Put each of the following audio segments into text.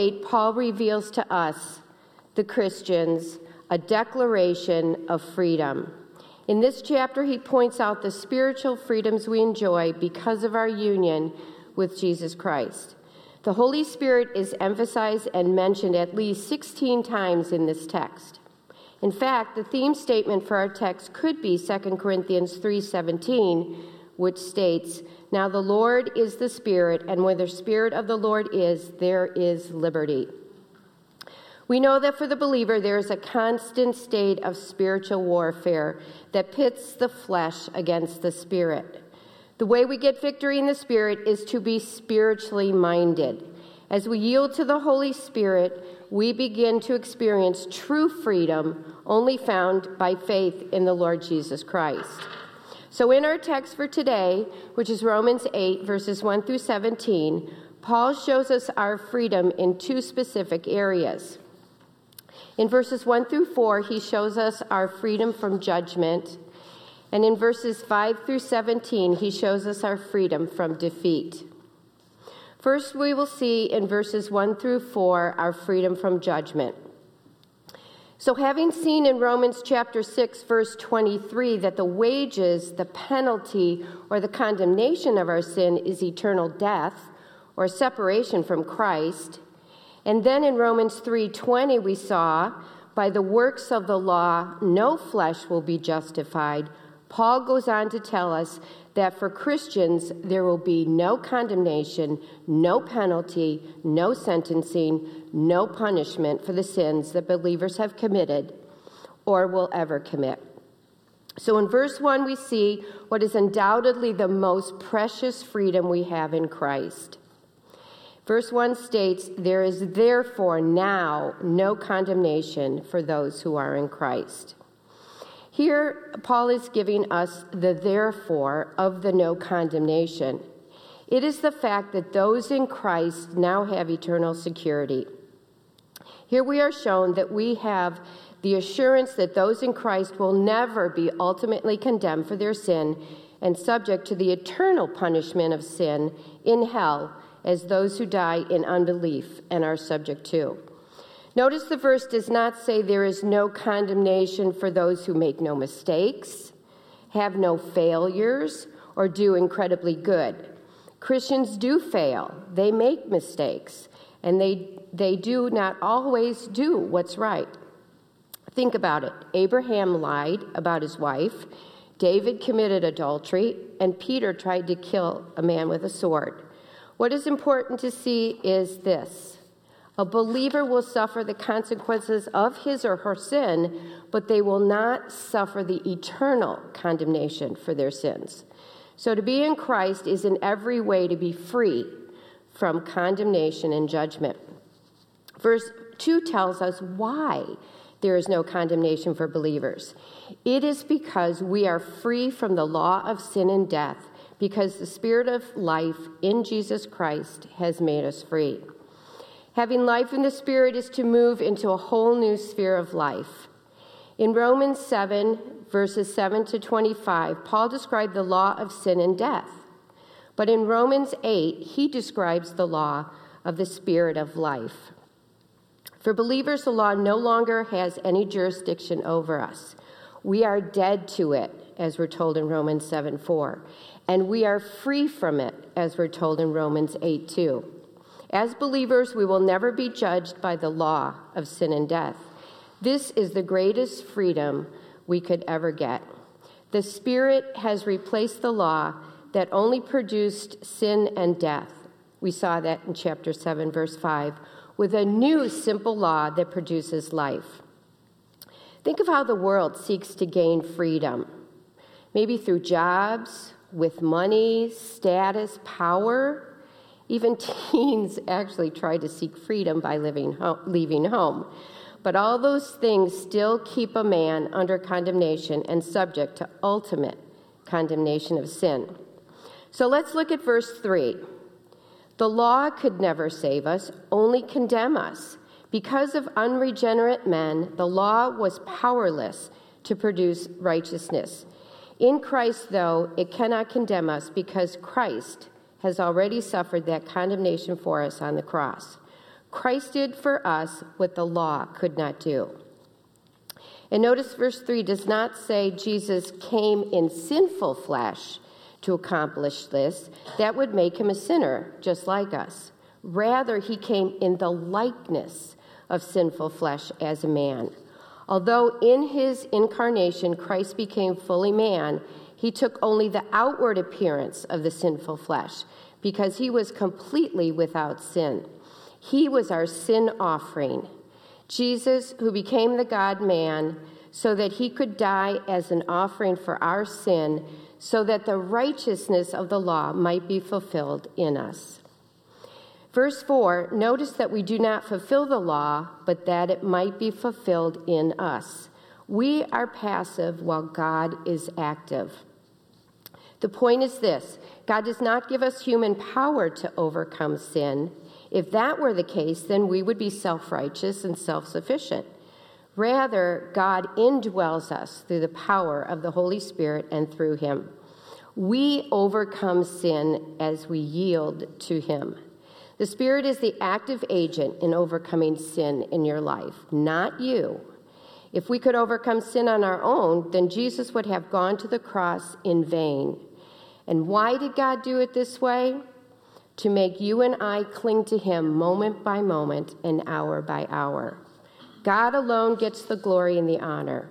8, Paul reveals to us, the Christians, a declaration of freedom. In this chapter, he points out the spiritual freedoms we enjoy because of our union with Jesus Christ. The Holy Spirit is emphasized and mentioned at least 16 times in this text. In fact, the theme statement for our text could be 2 Corinthians 3:17, which states, "Now the Lord is the Spirit, and where the Spirit of the Lord is, there is liberty." We know that for the believer, there is a constant state of spiritual warfare that pits the flesh against the spirit. The way we get victory in the Spirit is to be spiritually minded. As we yield to the Holy Spirit, we begin to experience true freedom only found by faith in the Lord Jesus Christ. So, in our text for today, which is Romans 8, verses 1 through 17, Paul shows us our freedom in two specific areas. In verses 1 through 4, he shows us our freedom from judgment and in verses 5 through 17, he shows us our freedom from defeat. First, we will see in verses 1 through 4 our freedom from judgment. So, having seen in Romans chapter 6, verse 23, that the wages, the penalty, or the condemnation of our sin is eternal death or separation from Christ, and then in Romans 3:20 we saw by the works of the law no flesh will be justified. Paul goes on to tell us that for Christians, there will be no condemnation, no penalty, no sentencing, no punishment for the sins that believers have committed or will ever commit. So in verse 1, we see what is undoubtedly the most precious freedom we have in Christ. Verse 1 states, There is therefore now no condemnation for those who are in Christ. Here, Paul is giving us the therefore of the no condemnation. It is the fact that those in Christ now have eternal security. Here we are shown that we have the assurance that those in Christ will never be ultimately condemned for their sin and subject to the eternal punishment of sin in hell as those who die in unbelief and are subject to. Notice the verse does not say there is no condemnation for those who make no mistakes, have no failures, or do incredibly good. Christians do fail, they make mistakes, and they, they do not always do what's right. Think about it Abraham lied about his wife, David committed adultery, and Peter tried to kill a man with a sword. What is important to see is this a believer will suffer the consequences of his or her sin, but they will not suffer the eternal condemnation for their sins. So to be in Christ is in every way to be free from condemnation and judgment. Verse 2 tells us why there is no condemnation for believers. It is because we are free from the law of sin and death, because the Spirit of life in Jesus Christ has made us free. Having life in the Spirit is to move into a whole new sphere of life. In Romans 7, verses 7 to 25, Paul described the law of sin and death. But in Romans 8, he describes the law of the Spirit of life. For believers, the law no longer has any jurisdiction over us. We are dead to it, as we're told in Romans 7 4. And we are free from it, as we're told in Romans 8 2. As believers, we will never be judged by the law of sin and death. This is the greatest freedom we could ever get. The Spirit has replaced the law that only produced sin and death. We saw that in chapter 7, verse 5, with a new simple law that produces life. Think of how the world seeks to gain freedom. Maybe through jobs, with money, status, power even teens actually try to seek freedom by living leaving home. But all those things still keep a man under condemnation and subject to ultimate condemnation of sin. So let's look at verse 3. The law could never save us, only condemn us. Because of unregenerate men, the law was powerless to produce righteousness. In Christ, though, it cannot condemn us because Christ has already suffered that condemnation for us on the cross. Christ did for us what the law could not do. And notice verse 3 does not say Jesus came in sinful flesh to accomplish this. That would make him a sinner, just like us. Rather, he came in the likeness of sinful flesh as a man. Although in his incarnation Christ became fully man, he took only the outward appearance of the sinful flesh because he was completely without sin. He was our sin offering. Jesus, who became the God man, so that he could die as an offering for our sin, so that the righteousness of the law might be fulfilled in us. Verse 4 notice that we do not fulfill the law, but that it might be fulfilled in us. We are passive while God is active. The point is this God does not give us human power to overcome sin. If that were the case, then we would be self righteous and self sufficient. Rather, God indwells us through the power of the Holy Spirit and through Him. We overcome sin as we yield to Him. The Spirit is the active agent in overcoming sin in your life, not you. If we could overcome sin on our own, then Jesus would have gone to the cross in vain. And why did God do it this way? To make you and I cling to Him moment by moment and hour by hour. God alone gets the glory and the honor.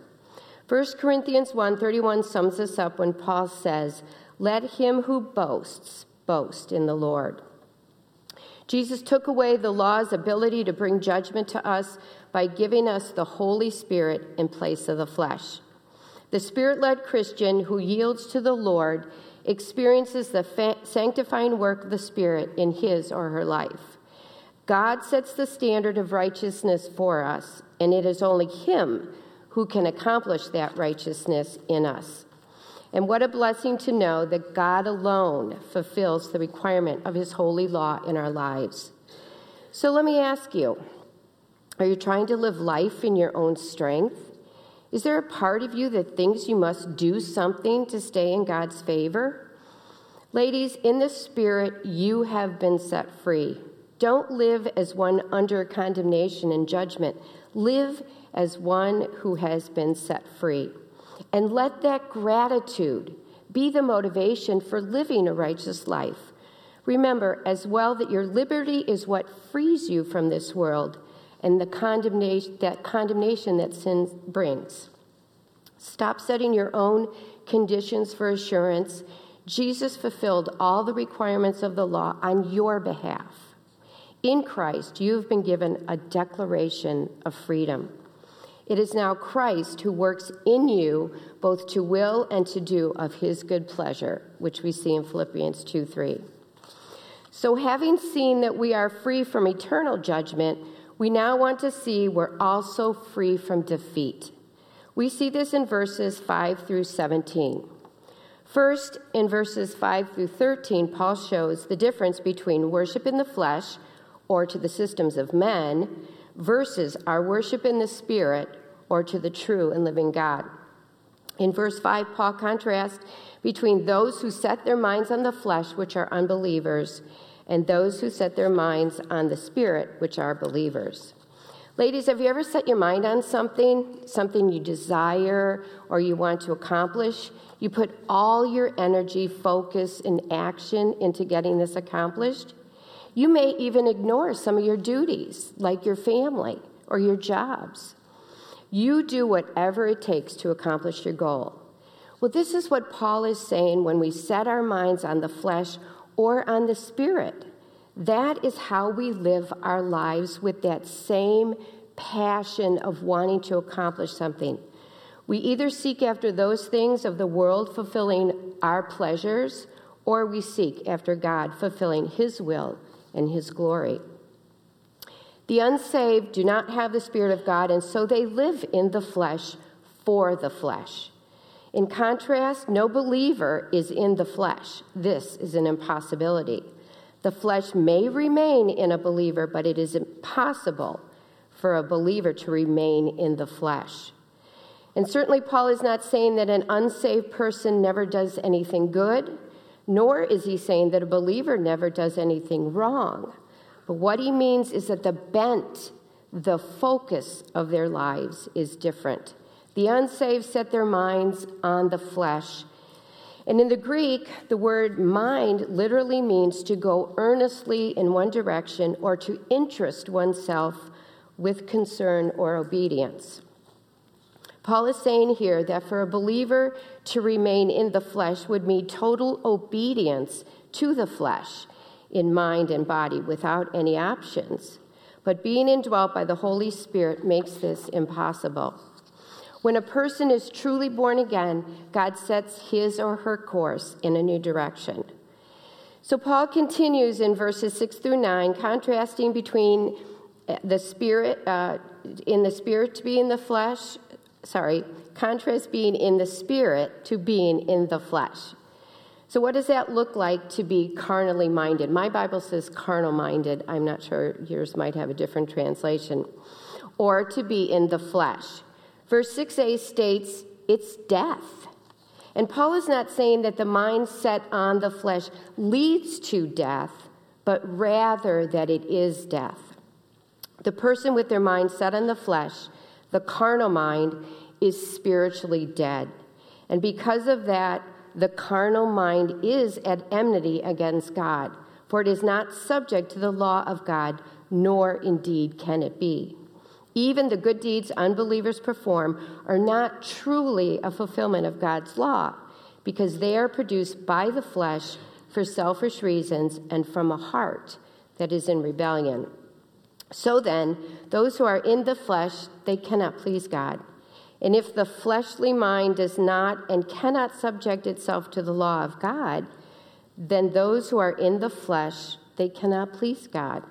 1 Corinthians 1:31 sums this up when Paul says, "Let him who boasts boast in the Lord." Jesus took away the law's ability to bring judgment to us by giving us the Holy Spirit in place of the flesh. The Spirit led Christian who yields to the Lord experiences the fa- sanctifying work of the Spirit in his or her life. God sets the standard of righteousness for us, and it is only Him who can accomplish that righteousness in us. And what a blessing to know that God alone fulfills the requirement of His holy law in our lives. So let me ask you are you trying to live life in your own strength? Is there a part of you that thinks you must do something to stay in God's favor? Ladies, in the Spirit, you have been set free. Don't live as one under condemnation and judgment. Live as one who has been set free. And let that gratitude be the motivation for living a righteous life. Remember as well that your liberty is what frees you from this world and the condemnation that condemnation that sin brings. Stop setting your own conditions for assurance. Jesus fulfilled all the requirements of the law on your behalf. In Christ, you have been given a declaration of freedom. It is now Christ who works in you both to will and to do of his good pleasure, which we see in Philippians 2 3. So, having seen that we are free from eternal judgment, we now want to see we're also free from defeat. We see this in verses 5 through 17. First, in verses 5 through 13, Paul shows the difference between worship in the flesh or to the systems of men versus our worship in the Spirit or to the true and living God. In verse 5, Paul contrasts between those who set their minds on the flesh, which are unbelievers, and those who set their minds on the Spirit, which are believers. Ladies, have you ever set your mind on something, something you desire or you want to accomplish? You put all your energy, focus, and action into getting this accomplished. You may even ignore some of your duties, like your family or your jobs. You do whatever it takes to accomplish your goal. Well, this is what Paul is saying when we set our minds on the flesh or on the spirit. That is how we live our lives with that same passion of wanting to accomplish something. We either seek after those things of the world fulfilling our pleasures, or we seek after God fulfilling His will and his glory. The unsaved do not have the Spirit of God, and so they live in the flesh for the flesh. In contrast, no believer is in the flesh. This is an impossibility. The flesh may remain in a believer, but it is impossible for a believer to remain in the flesh. And certainly, Paul is not saying that an unsaved person never does anything good nor is he saying that a believer never does anything wrong. But what he means is that the bent, the focus of their lives is different. The unsaved set their minds on the flesh. And in the Greek, the word mind literally means to go earnestly in one direction or to interest oneself with concern or obedience. Paul is saying here that for a believer to remain in the flesh would mean total obedience to the flesh in mind and body without any options. But being indwelt by the Holy Spirit makes this impossible. When a person is truly born again, God sets his or her course in a new direction. So Paul continues in verses 6 through 9, contrasting between uh, the spirit, uh, in the spirit to be in the flesh, sorry, contrast being in the spirit to being in the flesh. So, what does that look like to be carnally minded? My Bible says carnal minded. I'm not sure yours might have a different translation. Or to be in the flesh. Verse 6a states it's death. And Paul is not saying that the mind set on the flesh leads to death, but rather that it is death. The person with their mind set on the flesh, the carnal mind, is spiritually dead. And because of that, the carnal mind is at enmity against God, for it is not subject to the law of God, nor indeed can it be. Even the good deeds unbelievers perform are not truly a fulfillment of God's law because they are produced by the flesh for selfish reasons and from a heart that is in rebellion. So then, those who are in the flesh, they cannot please God. And if the fleshly mind does not and cannot subject itself to the law of God, then those who are in the flesh, they cannot please God.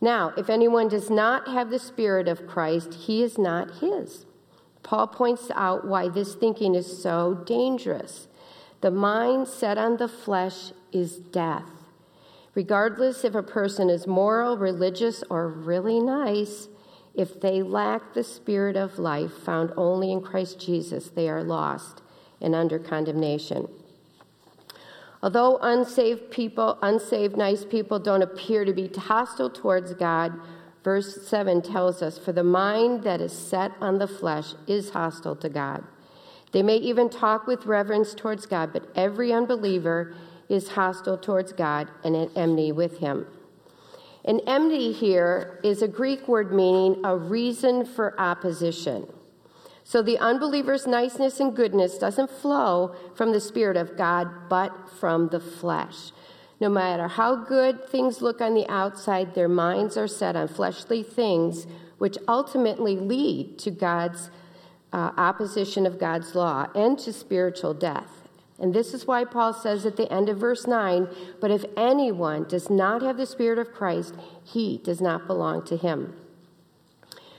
Now, if anyone does not have the Spirit of Christ, he is not his. Paul points out why this thinking is so dangerous. The mind set on the flesh is death. Regardless if a person is moral, religious, or really nice, if they lack the spirit of life found only in Christ Jesus, they are lost and under condemnation. Although unsaved people, unsaved nice people don't appear to be hostile towards God, verse 7 tells us, For the mind that is set on the flesh is hostile to God. They may even talk with reverence towards God, but every unbeliever is hostile towards God and at enmity with him. An enmity here is a Greek word meaning a reason for opposition. So the unbeliever's niceness and goodness doesn't flow from the Spirit of God, but from the flesh. No matter how good things look on the outside, their minds are set on fleshly things, which ultimately lead to God's uh, opposition of God's law and to spiritual death. And this is why Paul says at the end of verse 9, But if anyone does not have the Spirit of Christ, he does not belong to him.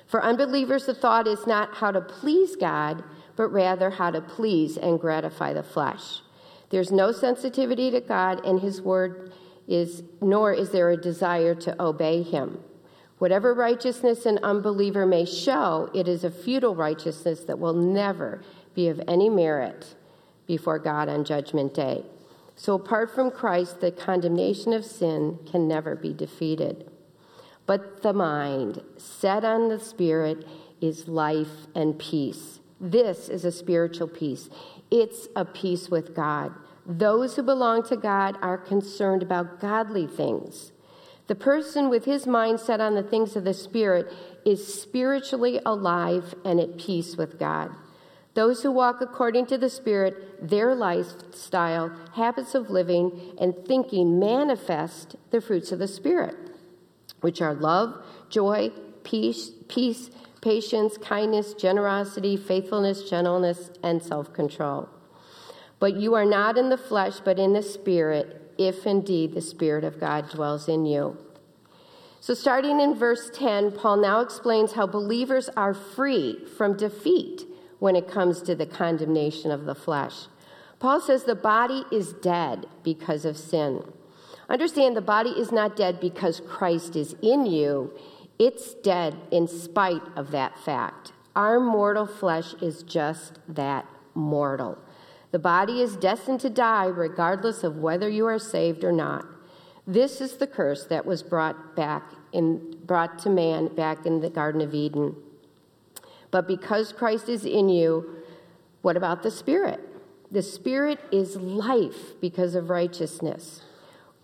For unbelievers, the thought is not how to please God, but rather how to please and gratify the flesh. There's no sensitivity to God and His word is, nor is there a desire to obey Him. Whatever righteousness an unbeliever may show, it is a futile righteousness that will never be of any merit before God on Judgment Day. So, apart from Christ, the condemnation of sin can never be defeated. But the mind, set on the Spirit, is life and peace. This is a spiritual peace. It's a peace with God. Those who belong to God are concerned about godly things. The person with his mind set on the things of the Spirit is spiritually alive and at peace with God. Those who walk according to the Spirit, their lifestyle, habits of living, and thinking manifest the fruits of the Spirit which are love, joy, peace, peace, patience, kindness, generosity, faithfulness, gentleness, and self control. But you are not in the flesh, but in the Spirit, if indeed the Spirit of God dwells in you. So, starting in verse 10, Paul now explains how believers are free from defeat when it comes to the condemnation of the flesh. Paul says the body is dead because of sin. Understand the body is not dead because Christ is in you, it's dead in spite of that fact. Our mortal flesh is just that mortal. The body is destined to die regardless of whether you are saved or not. This is the curse that was brought back in, brought to man back in the Garden of Eden. But because Christ is in you, what about the Spirit? The Spirit is life because of righteousness.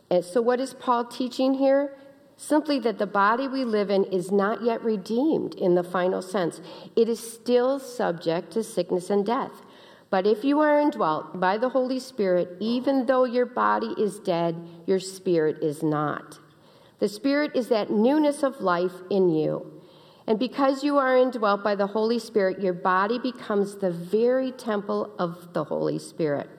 And so, what is Paul teaching here? Simply that the body we live in is not yet redeemed in the final sense. It is still subject to sickness and death. But if you are indwelt by the Holy Spirit, even though your body is dead, your spirit is not. The Spirit is that newness of life in you. And because you are indwelt by the Holy Spirit, your body becomes the very temple of the Holy Spirit.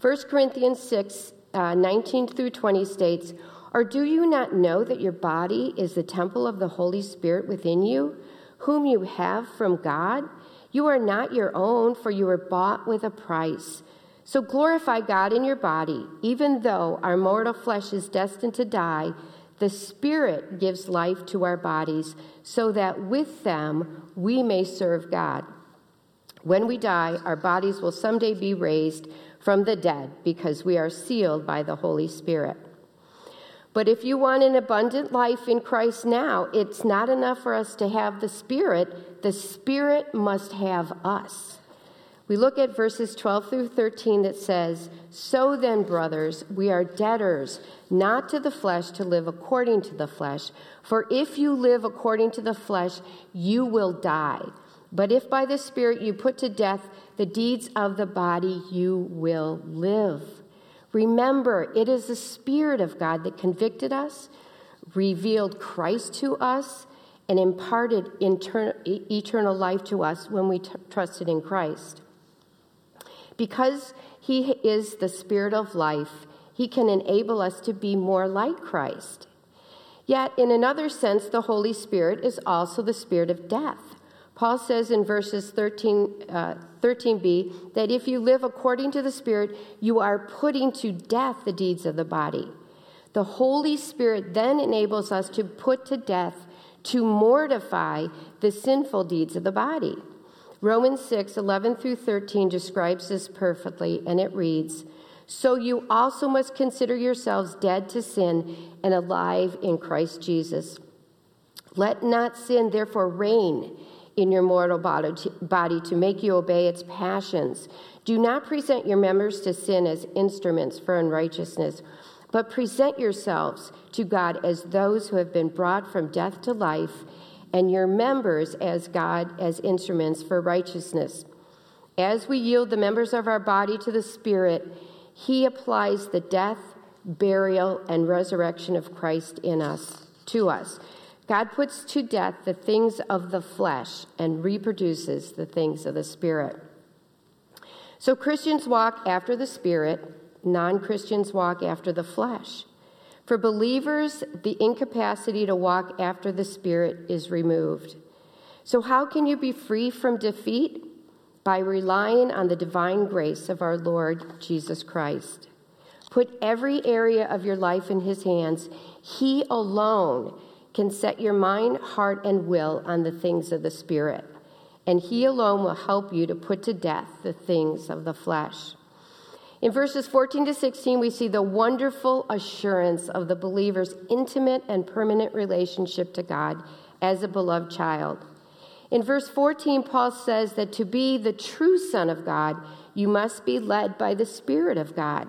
1 Corinthians 6 uh, 19 through 20 states, Or do you not know that your body is the temple of the Holy Spirit within you, whom you have from God? You are not your own, for you were bought with a price. So glorify God in your body, even though our mortal flesh is destined to die the Spirit gives life to our bodies so that with them we may serve God. When we die, our bodies will someday be raised from the dead because we are sealed by the Holy Spirit. But if you want an abundant life in Christ now, it's not enough for us to have the Spirit. The Spirit must have us. We look at verses 12 through 13 that says, So then, brothers, we are debtors, not to the flesh, to live according to the flesh. For if you live according to the flesh, you will die. But if by the Spirit you put to death the deeds of the body, you will live. Remember, it is the Spirit of God that convicted us, revealed Christ to us, and imparted eternal life to us when we t- trusted in Christ. Because He is the Spirit of life, He can enable us to be more like Christ. Yet, in another sense, the Holy Spirit is also the Spirit of death. Paul says in verses 13, uh, 13b that if you live according to the Spirit, you are putting to death the deeds of the body. The Holy Spirit then enables us to put to death, to mortify the sinful deeds of the body. Romans 6, 11 through 13 describes this perfectly, and it reads So you also must consider yourselves dead to sin and alive in Christ Jesus. Let not sin, therefore, reign in your mortal body to make you obey its passions. Do not present your members to sin as instruments for unrighteousness, but present yourselves to God as those who have been brought from death to life and your members as God as instruments for righteousness. As we yield the members of our body to the Spirit, He applies the death, burial, and resurrection of Christ in us, to us. God puts to death the things of the flesh and reproduces the things of the Spirit. So Christians walk after the Spirit, non Christians walk after the flesh. For believers, the incapacity to walk after the Spirit is removed. So, how can you be free from defeat? By relying on the divine grace of our Lord Jesus Christ. Put every area of your life in His hands. He alone can set your mind, heart, and will on the things of the Spirit. And He alone will help you to put to death the things of the flesh. In verses 14 to 16, we see the wonderful assurance of the believer's intimate and permanent relationship to God as a beloved child. In verse 14, Paul says that to be the true Son of God, you must be led by the Spirit of God.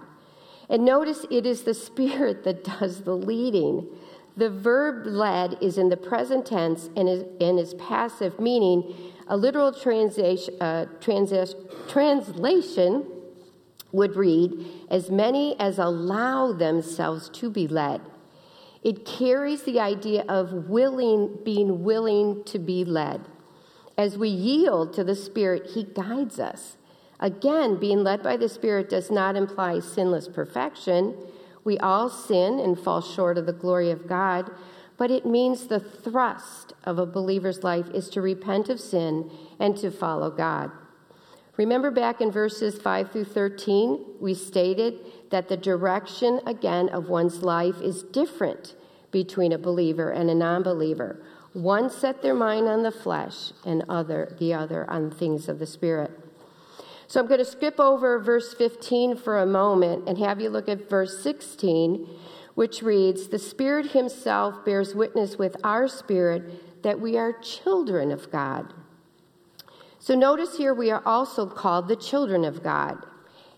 And notice it is the Spirit that does the leading. The verb led is in the present tense and is, and is passive, meaning a literal translation, uh, translation would read, as many as allow themselves to be led. It carries the idea of willing, being willing to be led. As we yield to the Spirit, He guides us. Again, being led by the Spirit does not imply sinless perfection. We all sin and fall short of the glory of God, but it means the thrust of a believer's life is to repent of sin and to follow God. Remember back in verses 5 through 13, we stated that the direction, again, of one's life is different between a believer and a non believer. One set their mind on the flesh, and other, the other on things of the Spirit. So I'm going to skip over verse 15 for a moment and have you look at verse 16, which reads The Spirit Himself bears witness with our spirit that we are children of God. So notice here we are also called the children of God.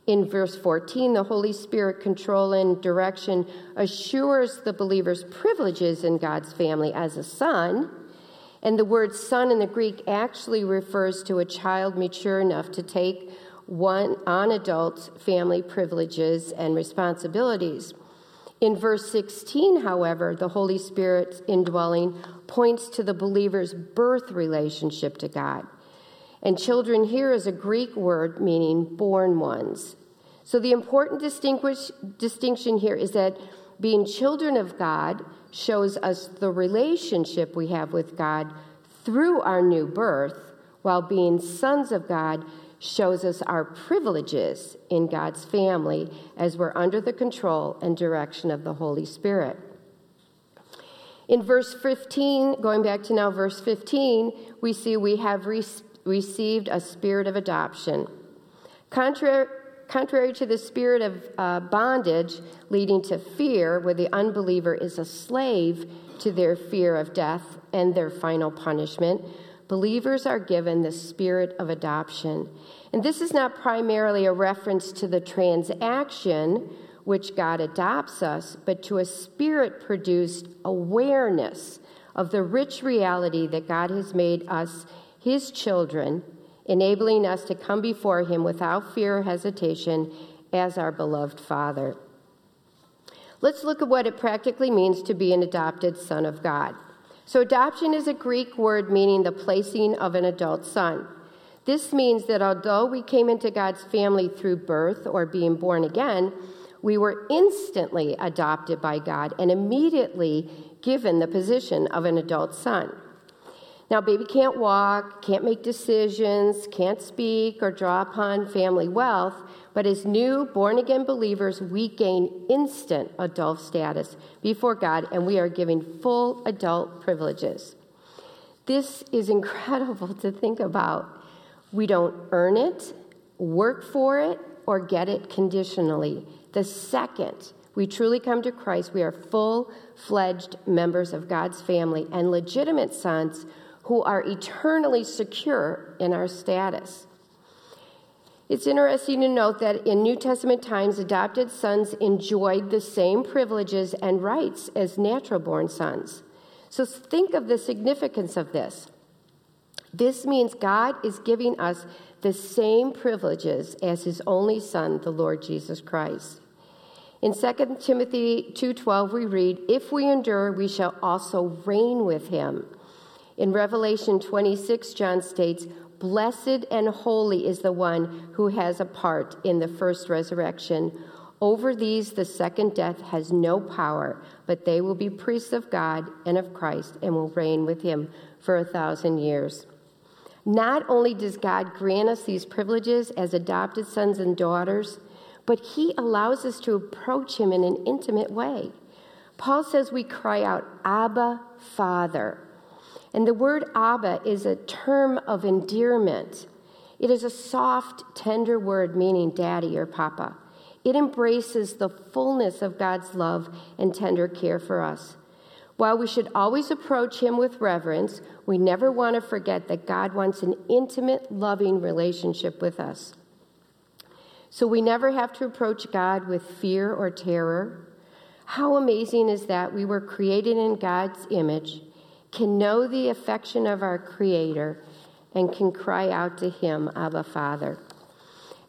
In verse 14, the Holy Spirit control and direction assures the believer's privileges in God's family as a son. And the word son in the Greek actually refers to a child mature enough to take one on adult family privileges and responsibilities. In verse 16, however, the Holy Spirit's indwelling points to the believer's birth relationship to God. And children here is a Greek word meaning born ones. So the important distinction here is that being children of God shows us the relationship we have with God through our new birth, while being sons of God shows us our privileges in God's family as we're under the control and direction of the Holy Spirit. In verse 15, going back to now verse 15, we see we have re- received a spirit of adoption. Contrary, contrary to the spirit of uh, bondage leading to fear, where the unbeliever is a slave to their fear of death and their final punishment, believers are given the spirit of adoption. And this is not primarily a reference to the transaction which God adopts us, but to a spirit produced awareness of the rich reality that God has made us his children, enabling us to come before him without fear or hesitation as our beloved Father. Let's look at what it practically means to be an adopted son of God. So, adoption is a Greek word meaning the placing of an adult son. This means that although we came into God's family through birth or being born again, we were instantly adopted by God and immediately given the position of an adult son. Now, baby can't walk, can't make decisions, can't speak, or draw upon family wealth, but as new born again believers, we gain instant adult status before God and we are given full adult privileges. This is incredible to think about. We don't earn it, work for it, or get it conditionally. The second we truly come to Christ, we are full fledged members of God's family and legitimate sons who are eternally secure in our status. It's interesting to note that in New Testament times, adopted sons enjoyed the same privileges and rights as natural born sons. So think of the significance of this. This means God is giving us the same privileges as his only son, the Lord Jesus Christ. In 2 Timothy 2:12 we read, "If we endure, we shall also reign with him." In Revelation 26, John states, Blessed and holy is the one who has a part in the first resurrection. Over these, the second death has no power, but they will be priests of God and of Christ and will reign with him for a thousand years. Not only does God grant us these privileges as adopted sons and daughters, but he allows us to approach him in an intimate way. Paul says we cry out, Abba, Father. And the word Abba is a term of endearment. It is a soft, tender word meaning daddy or papa. It embraces the fullness of God's love and tender care for us. While we should always approach Him with reverence, we never want to forget that God wants an intimate, loving relationship with us. So we never have to approach God with fear or terror. How amazing is that we were created in God's image can know the affection of our Creator and can cry out to Him, Abba, Father.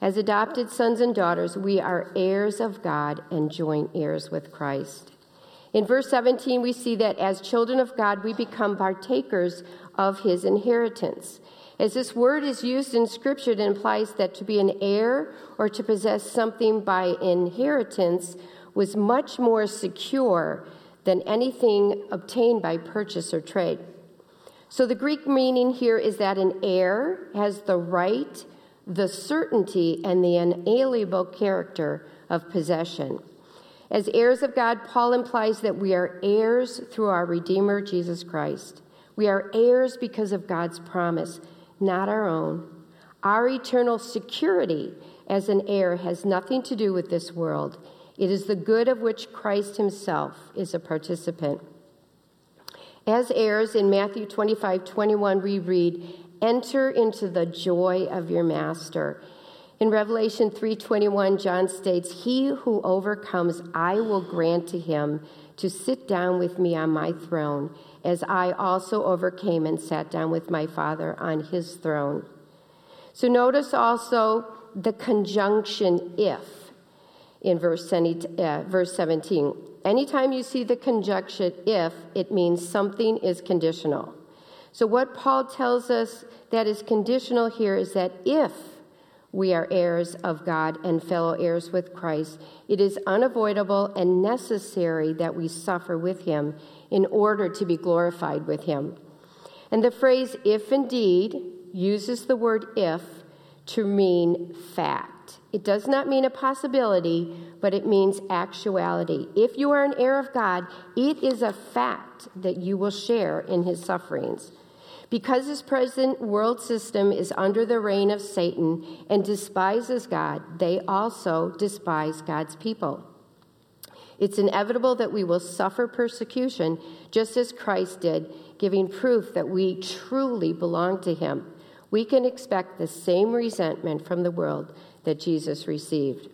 As adopted sons and daughters, we are heirs of God and joint heirs with Christ. In verse 17, we see that as children of God, we become partakers of His inheritance. As this word is used in Scripture, it implies that to be an heir or to possess something by inheritance was much more secure than anything obtained by purchase or trade. So the Greek meaning here is that an heir has the right, the certainty, and the inalienable character of possession. As heirs of God, Paul implies that we are heirs through our Redeemer, Jesus Christ. We are heirs because of God's promise, not our own. Our eternal security as an heir has nothing to do with this world. It is the good of which Christ himself is a participant. As heirs in Matthew 25 21, we read, Enter into the joy of your master. In Revelation 3:21 John states, "He who overcomes, I will grant to him to sit down with me on my throne, as I also overcame and sat down with my Father on his throne." So notice also the conjunction if in verse, uh, verse 17. Anytime you see the conjunction if, it means something is conditional. So, what Paul tells us that is conditional here is that if we are heirs of God and fellow heirs with Christ, it is unavoidable and necessary that we suffer with him in order to be glorified with him. And the phrase if indeed uses the word if to mean fact. It does not mean a possibility, but it means actuality. If you are an heir of God, it is a fact that you will share in his sufferings. Because his present world system is under the reign of Satan and despises God, they also despise God's people. It's inevitable that we will suffer persecution just as Christ did, giving proof that we truly belong to him. We can expect the same resentment from the world that Jesus received.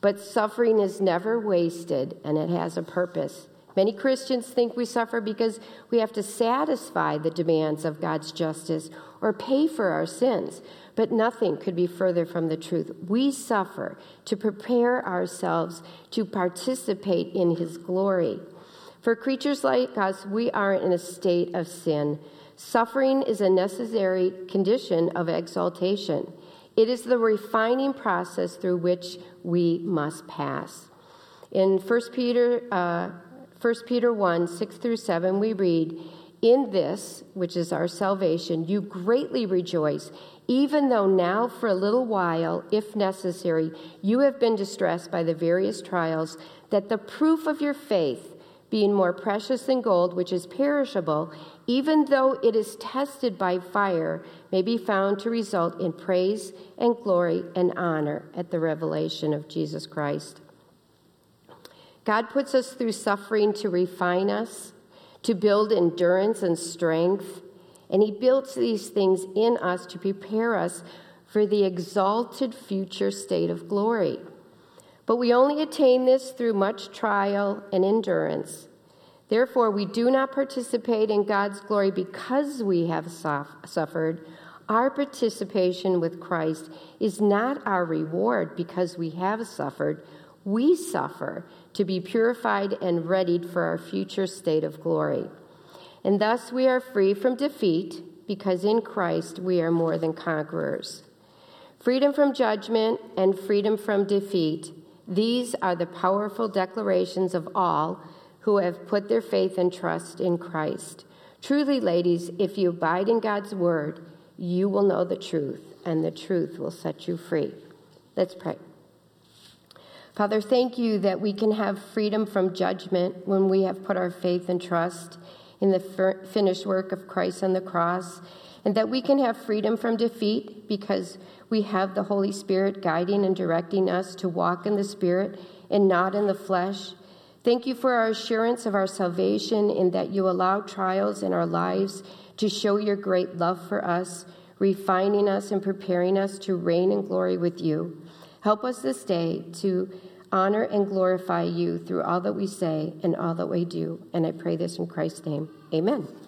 But suffering is never wasted and it has a purpose. Many Christians think we suffer because we have to satisfy the demands of God's justice or pay for our sins. But nothing could be further from the truth. We suffer to prepare ourselves to participate in His glory. For creatures like us, we are in a state of sin. Suffering is a necessary condition of exaltation. It is the refining process through which we must pass. In 1 Peter uh, 1 Peter 1 6 through 7, we read, In this, which is our salvation, you greatly rejoice, even though now for a little while, if necessary, you have been distressed by the various trials, that the proof of your faith, being more precious than gold, which is perishable, even though it is tested by fire, may be found to result in praise and glory and honor at the revelation of Jesus Christ. God puts us through suffering to refine us, to build endurance and strength, and He builds these things in us to prepare us for the exalted future state of glory. But we only attain this through much trial and endurance. Therefore, we do not participate in God's glory because we have suffered. Our participation with Christ is not our reward because we have suffered. We suffer to be purified and readied for our future state of glory. And thus we are free from defeat because in Christ we are more than conquerors. Freedom from judgment and freedom from defeat, these are the powerful declarations of all who have put their faith and trust in Christ. Truly, ladies, if you abide in God's word, you will know the truth, and the truth will set you free. Let's pray. Father, thank you that we can have freedom from judgment when we have put our faith and trust in the finished work of Christ on the cross, and that we can have freedom from defeat because we have the Holy Spirit guiding and directing us to walk in the Spirit and not in the flesh. Thank you for our assurance of our salvation in that you allow trials in our lives to show your great love for us, refining us and preparing us to reign in glory with you. Help us this day to honor and glorify you through all that we say and all that we do. And I pray this in Christ's name. Amen.